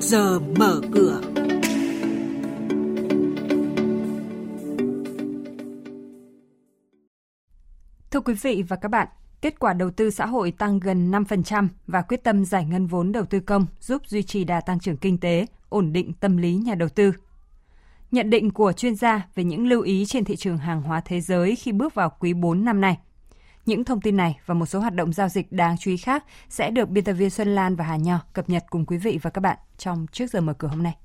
trước giờ mở cửa. Thưa quý vị và các bạn, kết quả đầu tư xã hội tăng gần 5% và quyết tâm giải ngân vốn đầu tư công giúp duy trì đà tăng trưởng kinh tế, ổn định tâm lý nhà đầu tư. Nhận định của chuyên gia về những lưu ý trên thị trường hàng hóa thế giới khi bước vào quý 4 năm nay. Những thông tin này và một số hoạt động giao dịch đáng chú ý khác sẽ được biên tập viên Xuân Lan và Hà Nho cập nhật cùng quý vị và các bạn trong trước giờ mở cửa hôm nay.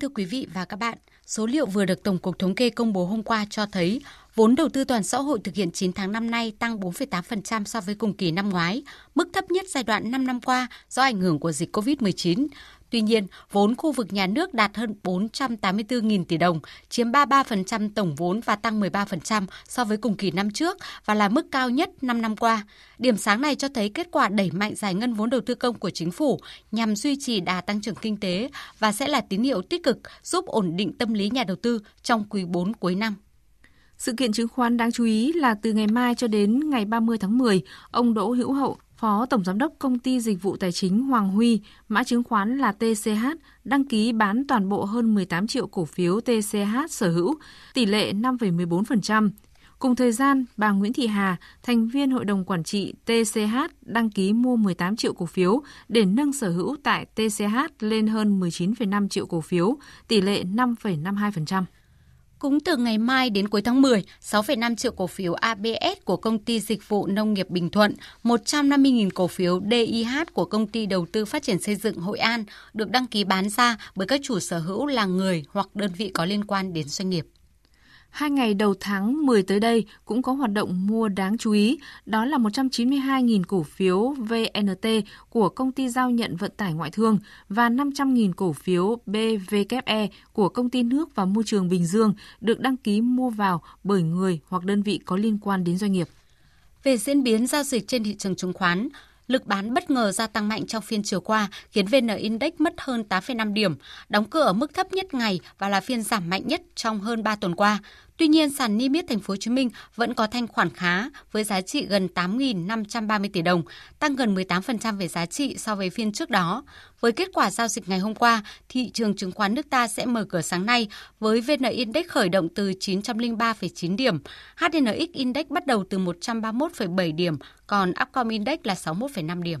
Thưa quý vị và các bạn, số liệu vừa được Tổng cục Thống kê công bố hôm qua cho thấy vốn đầu tư toàn xã hội thực hiện 9 tháng năm nay tăng 4,8% so với cùng kỳ năm ngoái, mức thấp nhất giai đoạn 5 năm qua do ảnh hưởng của dịch COVID-19. Tuy nhiên, vốn khu vực nhà nước đạt hơn 484.000 tỷ đồng, chiếm 33% tổng vốn và tăng 13% so với cùng kỳ năm trước và là mức cao nhất 5 năm qua. Điểm sáng này cho thấy kết quả đẩy mạnh giải ngân vốn đầu tư công của chính phủ nhằm duy trì đà tăng trưởng kinh tế và sẽ là tín hiệu tích cực giúp ổn định tâm lý nhà đầu tư trong quý 4 cuối năm. Sự kiện chứng khoán đáng chú ý là từ ngày mai cho đến ngày 30 tháng 10, ông Đỗ Hữu Hậu, Phó Tổng Giám đốc Công ty Dịch vụ Tài chính Hoàng Huy, mã chứng khoán là TCH, đăng ký bán toàn bộ hơn 18 triệu cổ phiếu TCH sở hữu, tỷ lệ 5,14%. Cùng thời gian, bà Nguyễn Thị Hà, thành viên Hội đồng Quản trị TCH, đăng ký mua 18 triệu cổ phiếu để nâng sở hữu tại TCH lên hơn 19,5 triệu cổ phiếu, tỷ lệ 5,52%. Cũng từ ngày mai đến cuối tháng 10, 6,5 triệu cổ phiếu ABS của công ty dịch vụ nông nghiệp Bình Thuận, 150.000 cổ phiếu DIH của công ty đầu tư phát triển xây dựng Hội An được đăng ký bán ra bởi các chủ sở hữu là người hoặc đơn vị có liên quan đến doanh nghiệp. Hai ngày đầu tháng 10 tới đây cũng có hoạt động mua đáng chú ý, đó là 192.000 cổ phiếu VNT của công ty giao nhận vận tải ngoại thương và 500.000 cổ phiếu BVKE của công ty nước và môi trường Bình Dương được đăng ký mua vào bởi người hoặc đơn vị có liên quan đến doanh nghiệp. Về diễn biến giao dịch trên thị trường chứng khoán, Lực bán bất ngờ gia tăng mạnh trong phiên chiều qua khiến VN Index mất hơn 8,5 điểm, đóng cửa ở mức thấp nhất ngày và là phiên giảm mạnh nhất trong hơn 3 tuần qua. Tuy nhiên, sàn niêm yết thành phố Hồ Chí Minh vẫn có thanh khoản khá với giá trị gần 8.530 tỷ đồng, tăng gần 18% về giá trị so với phiên trước đó. Với kết quả giao dịch ngày hôm qua, thị trường chứng khoán nước ta sẽ mở cửa sáng nay với VN Index khởi động từ 903,9 điểm, HNX Index bắt đầu từ 131,7 điểm, còn Upcom Index là 61,5 điểm.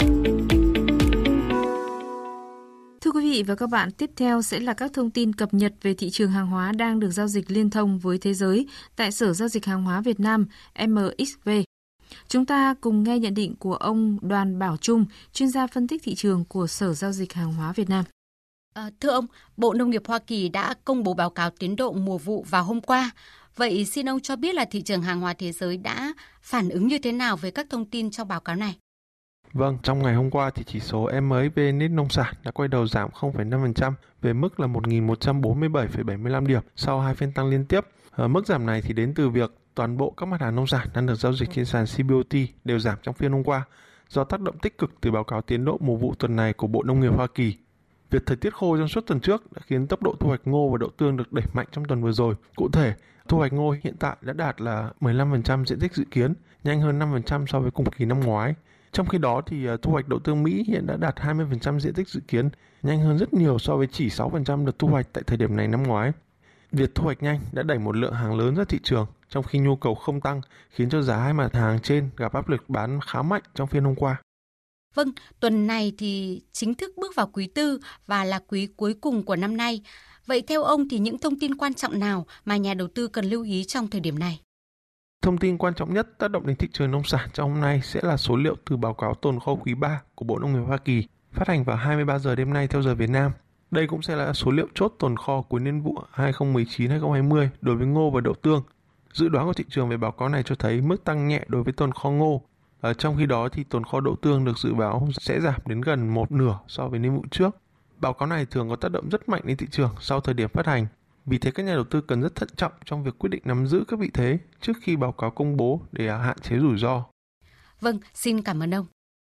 Thưa quý vị và các bạn, tiếp theo sẽ là các thông tin cập nhật về thị trường hàng hóa đang được giao dịch liên thông với thế giới tại Sở Giao dịch Hàng hóa Việt Nam MXV. Chúng ta cùng nghe nhận định của ông Đoàn Bảo Trung, chuyên gia phân tích thị trường của Sở Giao dịch Hàng hóa Việt Nam. À, thưa ông, Bộ Nông nghiệp Hoa Kỳ đã công bố báo cáo tiến độ mùa vụ vào hôm qua. Vậy xin ông cho biết là thị trường hàng hóa thế giới đã phản ứng như thế nào với các thông tin trong báo cáo này? Vâng, trong ngày hôm qua thì chỉ số MXV Index nông sản đã quay đầu giảm 0,5% về mức là 1.147,75 điểm sau hai phiên tăng liên tiếp. Ở mức giảm này thì đến từ việc toàn bộ các mặt hàng nông sản đang được giao dịch trên sàn CBOT đều giảm trong phiên hôm qua do tác động tích cực từ báo cáo tiến độ mùa vụ tuần này của Bộ Nông nghiệp Hoa Kỳ. Việc thời tiết khô trong suốt tuần trước đã khiến tốc độ thu hoạch ngô và đậu tương được đẩy mạnh trong tuần vừa rồi. Cụ thể, thu hoạch ngô hiện tại đã đạt là 15% diện tích dự kiến, nhanh hơn 5% so với cùng kỳ năm ngoái. Trong khi đó thì à, thu hoạch đậu tương Mỹ hiện đã đạt 20% diện tích dự kiến, nhanh hơn rất nhiều so với chỉ 6% được thu hoạch tại thời điểm này năm ngoái. Việc thu hoạch nhanh đã đẩy một lượng hàng lớn ra thị trường, trong khi nhu cầu không tăng, khiến cho giá hai mặt hàng trên gặp áp lực bán khá mạnh trong phiên hôm qua. Vâng, tuần này thì chính thức bước vào quý tư và là quý cuối cùng của năm nay. Vậy theo ông thì những thông tin quan trọng nào mà nhà đầu tư cần lưu ý trong thời điểm này? Thông tin quan trọng nhất tác động đến thị trường nông sản trong hôm nay sẽ là số liệu từ báo cáo tồn kho quý 3 của Bộ Nông nghiệp Hoa Kỳ, phát hành vào 23 giờ đêm nay theo giờ Việt Nam. Đây cũng sẽ là số liệu chốt tồn kho cuối niên vụ 2019-2020 đối với ngô và đậu tương. Dự đoán của thị trường về báo cáo này cho thấy mức tăng nhẹ đối với tồn kho ngô. Ở trong khi đó thì tồn kho đậu tương được dự báo sẽ giảm đến gần một nửa so với niên vụ trước. Báo cáo này thường có tác động rất mạnh đến thị trường sau thời điểm phát hành vì thế các nhà đầu tư cần rất thận trọng trong việc quyết định nắm giữ các vị thế trước khi báo cáo công bố để hạn chế rủi ro. Vâng, xin cảm ơn ông.